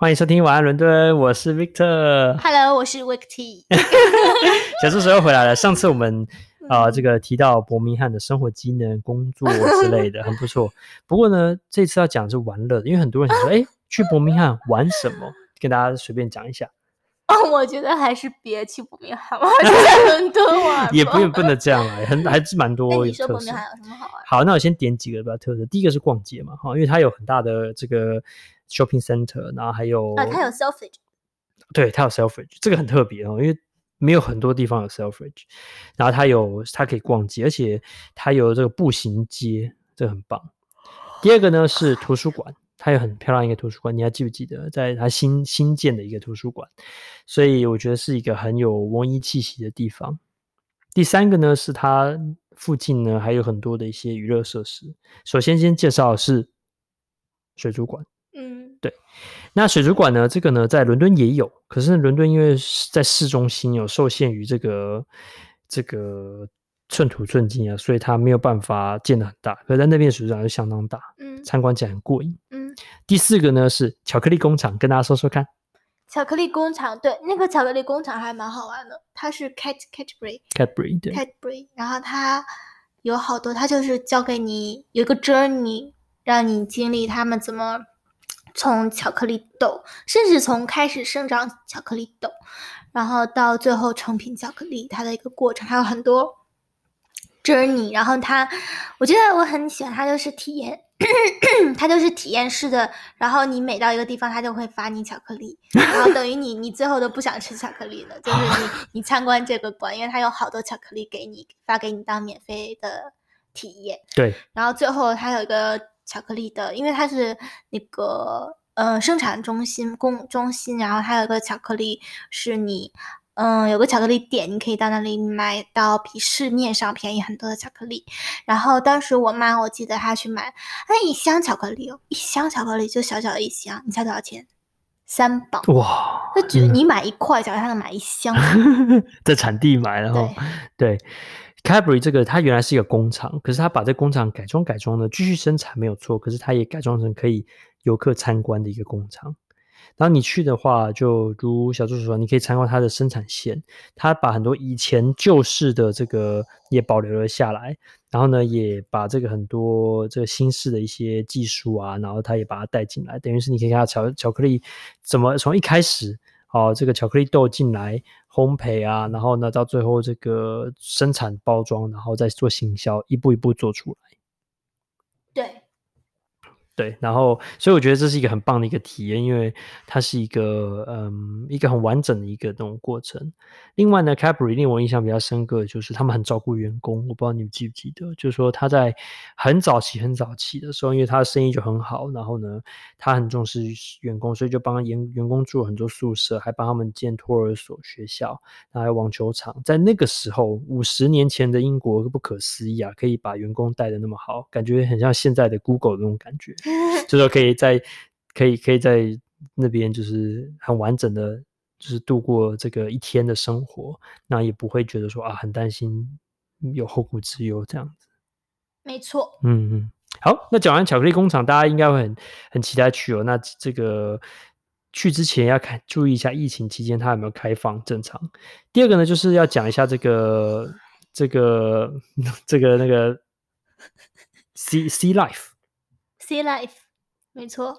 欢迎收听晚安伦敦，我是 Victor。Hello，我是 Vic T。小助手又回来了。上次我们啊、呃，这个提到伯明翰的生活机能、工作之类的，很不错。不过呢，这次要讲的是玩乐的，因为很多人想说，哎，去伯明翰玩什么？跟大家随便讲一下。哦，我觉得还是别去伯明翰我，就在伦敦 玩。也不用不能这样来，很还是蛮多。你说伯明翰有什么好玩？好，那我先点几个比较特色。第一个是逛街嘛，哈，因为它有很大的这个。Shopping Center，然后还有啊，它有 Selfridge，对，它有 Selfridge，这个很特别哦，因为没有很多地方有 Selfridge。然后它有，它可以逛街，而且它有这个步行街，这个很棒。第二个呢是图书馆，它有很漂亮一个图书馆，你还记不记得，在它新新建的一个图书馆？所以我觉得是一个很有文艺气息的地方。第三个呢是它附近呢还有很多的一些娱乐设施。首先先介绍的是水族馆。嗯对，那水族馆呢？这个呢，在伦敦也有，可是伦敦因为在市中心有受限于这个这个寸土寸金啊，所以它没有办法建的很大。可是在那边水族馆就相当大，嗯，参观起来很过瘾。嗯，第四个呢是巧克力工厂，跟大家说说看。巧克力工厂，对，那个巧克力工厂还蛮好玩的，它是 Cat Cadbury，Cadbury 对，Cadbury，然后它有好多，它就是教给你有一个 journey，让你经历他们怎么。从巧克力豆，甚至从开始生长巧克力豆，然后到最后成品巧克力，它的一个过程还有很多 journey。然后它，我觉得我很喜欢它，就是体验，它就是体验式的。然后你每到一个地方，它就会发你巧克力，然后等于你你最后都不想吃巧克力了，就是你 你参观这个馆，因为它有好多巧克力给你发给你当免费的体验。对，然后最后它有一个。巧克力的，因为它是那个呃生产中心工中心，然后它有一个巧克力是你嗯、呃、有个巧克力店，你可以到那里买到比市面上便宜很多的巧克力。然后当时我妈我记得她去买那一箱巧克力哦，一箱巧克力就小小的一箱，你猜多少钱？三磅哇！那觉得你买一块，假如她能买一箱，在产地买，然后对。对 Cadbury 这个，它原来是一个工厂，可是它把这个工厂改装改装的继续生产没有错，可是它也改装成可以游客参观的一个工厂。然后你去的话，就如小助手说，你可以参观它的生产线，它把很多以前旧式的这个也保留了下来，然后呢，也把这个很多这个新式的一些技术啊，然后它也把它带进来，等于是你可以看到巧巧克力怎么从一开始。好，这个巧克力豆进来烘焙啊，然后呢，到最后这个生产包装，然后再做行销，一步一步做出来。对。然后所以我觉得这是一个很棒的一个体验，因为它是一个嗯一个很完整的一个这种过程。另外呢，Capri 令我印象比较深刻的就是他们很照顾员工，我不知道你们记不记得，就是说他在很早期很早期的时候，因为他的生意就很好，然后呢，他很重视员工，所以就帮员员工住很多宿舍，还帮他们建托儿所、学校，还有网球场。在那个时候，五十年前的英国不可思议啊，可以把员工带的那么好，感觉很像现在的 Google 那种感觉。就说可以在可以可以在那边，就是很完整的，就是度过这个一天的生活，那也不会觉得说啊很担心有后顾之忧这样子。没错，嗯嗯，好，那讲完巧克力工厂，大家应该会很很期待去哦。那这个去之前要看注意一下疫情期间它有没有开放正常。第二个呢，就是要讲一下这个这个 这个那个 Sea Life。Sea Life，没错。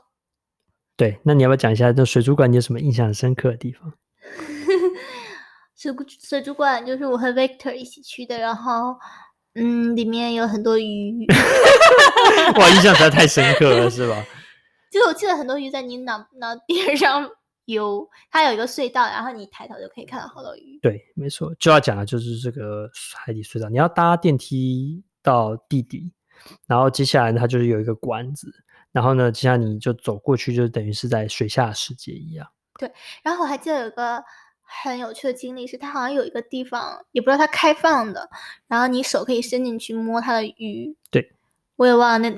对，那你要不要讲一下这水族馆？你有什么印象深刻的地方？水水族馆就是我和 Victor 一起去的，然后嗯，里面有很多鱼。哇，印象实在太深刻了，是吧？就是我记得很多鱼在你脑脑边上游，它有一个隧道，然后你抬头就可以看到好多鱼。对，没错，就要讲的就是这个海底隧道，你要搭电梯到地底。然后接下来它就是有一个管子，然后呢，接下来你就走过去，就等于是在水下世界一样。对，然后我还记得有一个很有趣的经历，是它好像有一个地方，也不知道它开放的，然后你手可以伸进去摸它的鱼。对，我也忘了那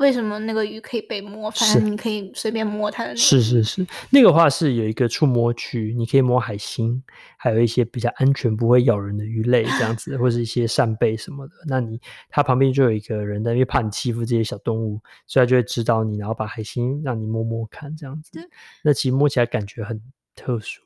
为什么那个鱼可以被摸？反正你可以随便摸它的。是是是，那个话是有一个触摸区，你可以摸海星，还有一些比较安全不会咬人的鱼类这样子，或是一些扇贝什么的。那你它旁边就有一个人，因为怕你欺负这些小动物，所以他就会指导你，然后把海星让你摸摸看这样子。那其实摸起来感觉很特殊。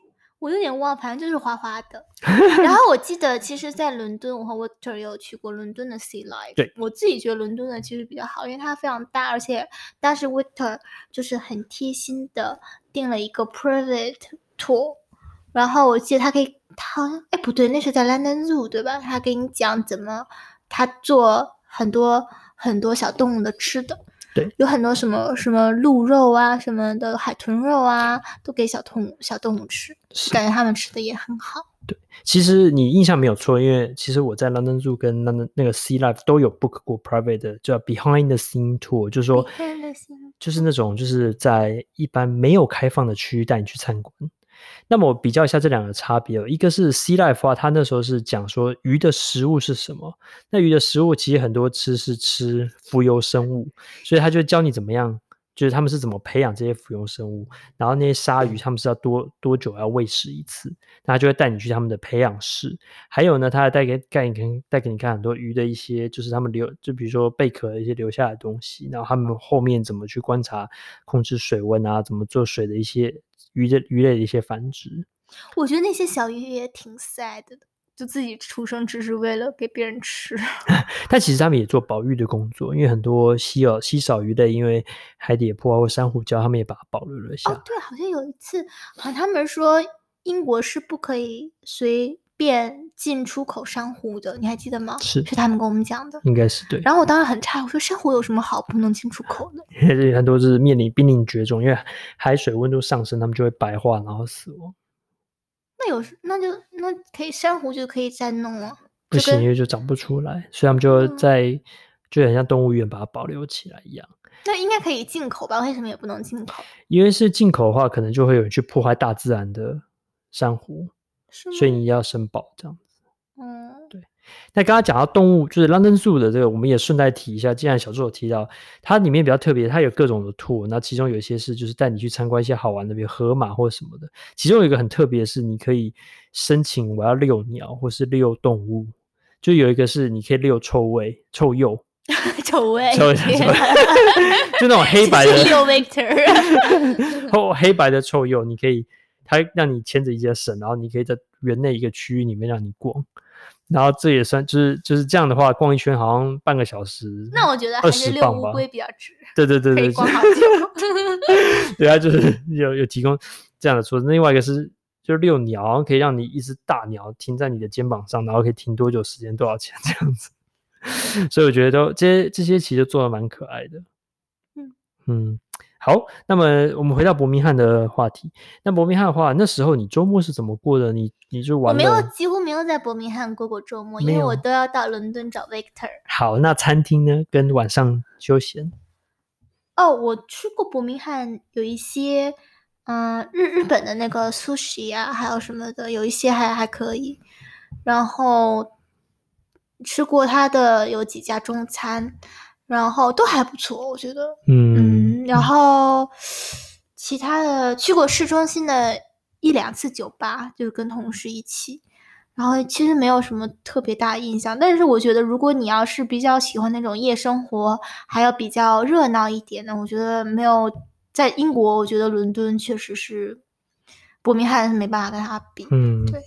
我有点忘，反正就是花花的。然后我记得，其实，在伦敦，我和 Victor 也有去过伦敦的 Sea Life。对，我自己觉得伦敦的其实比较好，因为它非常大，而且当时 Victor 就是很贴心的订了一个 private tour。然后我记得他可以，他好像哎不对，那是在 London Zoo 对吧？他给你讲怎么他做很多很多小动物的吃的。对，有很多什么什么鹿肉啊，什么的海豚肉啊，都给小动物小动物吃，是感觉他们吃的也很好。对，其实你印象没有错，因为其实我在 London Zoo 跟 London 那个 Sea Life 都有 book 过 private 的叫 Behind the Scene Tour，就是说，就是那种就是在一般没有开放的区域带你去参观。那么我比较一下这两个差别哦，一个是 Sea Life 啊，它那时候是讲说鱼的食物是什么。那鱼的食物其实很多吃是吃浮游生物，所以他就教你怎么样，就是他们是怎么培养这些浮游生物。然后那些鲨鱼他们是要多多久要喂食一次，那他就会带你去他们的培养室。还有呢，他还带给带你看带给你看很多鱼的一些，就是他们留就比如说贝壳的一些留下的东西，然后他们后面怎么去观察控制水温啊，怎么做水的一些。鱼的鱼类的一些繁殖，我觉得那些小鱼也挺 sad 的，就自己出生只是为了给别人吃。但其实他们也做保育的工作，因为很多稀有稀少鱼类，因为海底破坏或珊瑚礁，他们也把它保留了下来。哦，对，好像有一次，好像他们说英国是不可以随便进出口珊瑚的，你还记得吗？是，是他们跟我们讲的，应该是对。然后我当时很诧异，我说珊瑚有什么好不能进出口的？因为很多是面临濒临绝种，因为海水温度上升，它们就会白化，然后死亡。那有那就那可以珊瑚就可以再弄了，不行，因为就长不出来，所以他们就在、嗯、就很像动物园把它保留起来一样。那应该可以进口吧？为什么也不能进口？因为是进口的话，可能就会有人去破坏大自然的珊瑚。所以你要申报这样。那刚刚讲到动物，就是 London Zoo 的这个，我们也顺带提一下。既然小助有提到，它里面比较特别，它有各种的 tour，那其中有一些是就是带你去参观一些好玩的，比如河马或什么的。其中有一个很特别的是，你可以申请我要遛鸟或是遛动物，就有一个是你可以遛臭味、臭鼬、臭味、臭味，就那种黑白的 遛 Victor，或 黑白的臭鼬，你可以。它让你牵着一些绳，然后你可以在园内一个区域里面让你逛，然后这也算就是就是这样的话，逛一圈好像半个小时。那我觉得还是遛乌龟比较值。对对对对，逛好 久。对啊，就是有有提供这样的措施。另外一个是就是遛鸟，可以让你一只大鸟停在你的肩膀上，然后可以停多久时间，多少钱这样子。所以我觉得都这些这些其实做的蛮可爱的。嗯嗯。好，那么我们回到伯明翰的话题。那伯明翰的话，那时候你周末是怎么过的？你你就玩？我没有，几乎没有在伯明翰过过周末，因为我都要到伦敦找 Victor。好，那餐厅呢？跟晚上休闲？哦，我去过伯明翰，有一些，嗯、呃，日日本的那个 sushi 啊，还有什么的，有一些还还可以。然后吃过他的有几家中餐。然后都还不错，我觉得，嗯，嗯，然后其他的去过市中心的一两次酒吧，就是跟同事一起，然后其实没有什么特别大的印象，但是我觉得如果你要是比较喜欢那种夜生活，还要比较热闹一点的，我觉得没有在英国，我觉得伦敦确实是。伯明翰是没办法跟他比。嗯，对，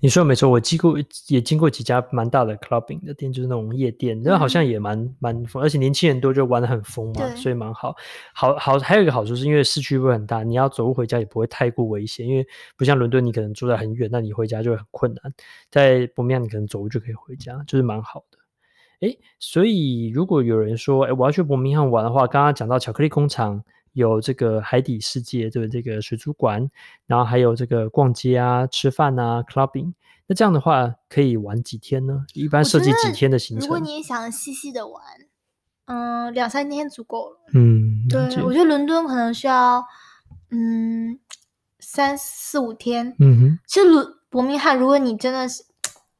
你说的没错，我经过也经过几家蛮大的 clubbing 的店，就是那种夜店，那、嗯、好像也蛮蛮疯，而且年轻人多，就玩的很疯嘛，所以蛮好。好好，还有一个好处是因为市区不会很大，你要走路回家也不会太过危险，因为不像伦敦，你可能住在很远，那你回家就会很困难。在伯明翰，你可能走路就可以回家，就是蛮好的。诶，所以如果有人说，诶，我要去伯明翰玩的话，刚刚讲到巧克力工厂。有这个海底世界，对这个水族馆，然后还有这个逛街啊、吃饭啊、clubbing。那这样的话可以玩几天呢？一般设计几天的行程？如果你也想细细的玩，嗯，两三天足够了。嗯，对，我觉得伦敦可能需要，嗯，三四五天。嗯哼，其实伦伯明翰，如果你真的是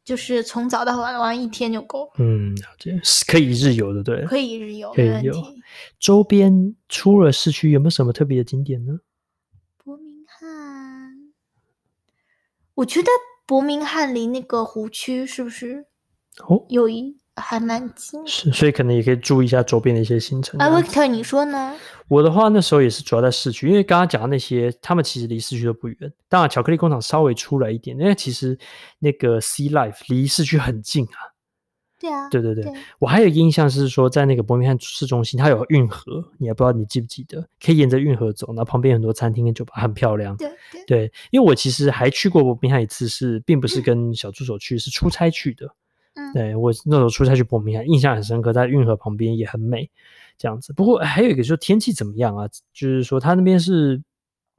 就是从早到晚玩一天就够。嗯，了解，可以一日游的，对，可以一日游，可以游。周边除了市区，有没有什么特别的景点呢？伯明翰，我觉得伯明翰离那个湖区是不是？哦，有一。还蛮近，是，所以可能也可以注意一下周边的一些行程。啊，Victor，你说呢？我的话，那时候也是主要在市区，因为刚刚讲的那些，他们其实离市区都不远。当然，巧克力工厂稍微出来一点，因为其实那个 Sea Life 离市区很近啊。对啊，对对对，对我还有印象是说，在那个伯明翰市中心，它有运河，你也不知道你记不记得，可以沿着运河走，然后旁边很多餐厅跟酒吧，很漂亮。对对对，因为我其实还去过伯明翰一次，是并不是跟小助手去，嗯、是出差去的。对，我那时候出差去伯明翰，印象很深刻，在运河旁边也很美，这样子。不过还有一个就是天气怎么样啊？就是说它那边是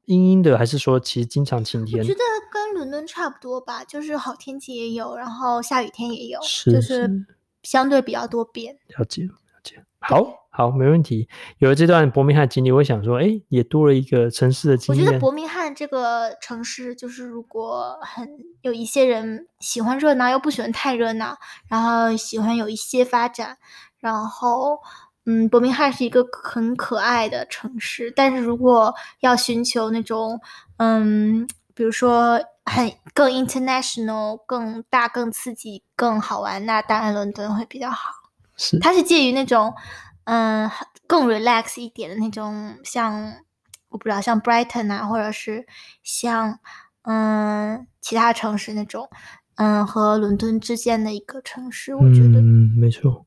阴阴的，还是说其实经常晴天？我觉得跟伦敦差不多吧，就是好天气也有，然后下雨天也有，就是相对比较多变。了解，好。好，没问题。有了这段伯明翰经历，我想说，哎，也多了一个城市的经历。我觉得伯明翰这个城市，就是如果很有一些人喜欢热闹，又不喜欢太热闹，然后喜欢有一些发展，然后，嗯，伯明翰是一个很可爱的城市。但是如果要寻求那种，嗯，比如说很更 international、更大、更刺激、更好玩，那当然伦敦会比较好。是，它是介于那种。嗯，更 relax 一点的那种，像我不知道，像 Brighton 啊，或者是像嗯其他城市那种，嗯和伦敦之间的一个城市，我觉得嗯没错。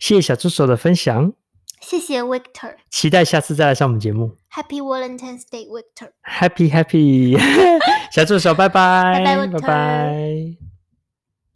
谢谢小助手的分享，谢谢 Victor，期待下次再来上我们节目。Happy Valentine's Day，Victor。Happy Happy，小助手，拜拜，拜拜，拜拜。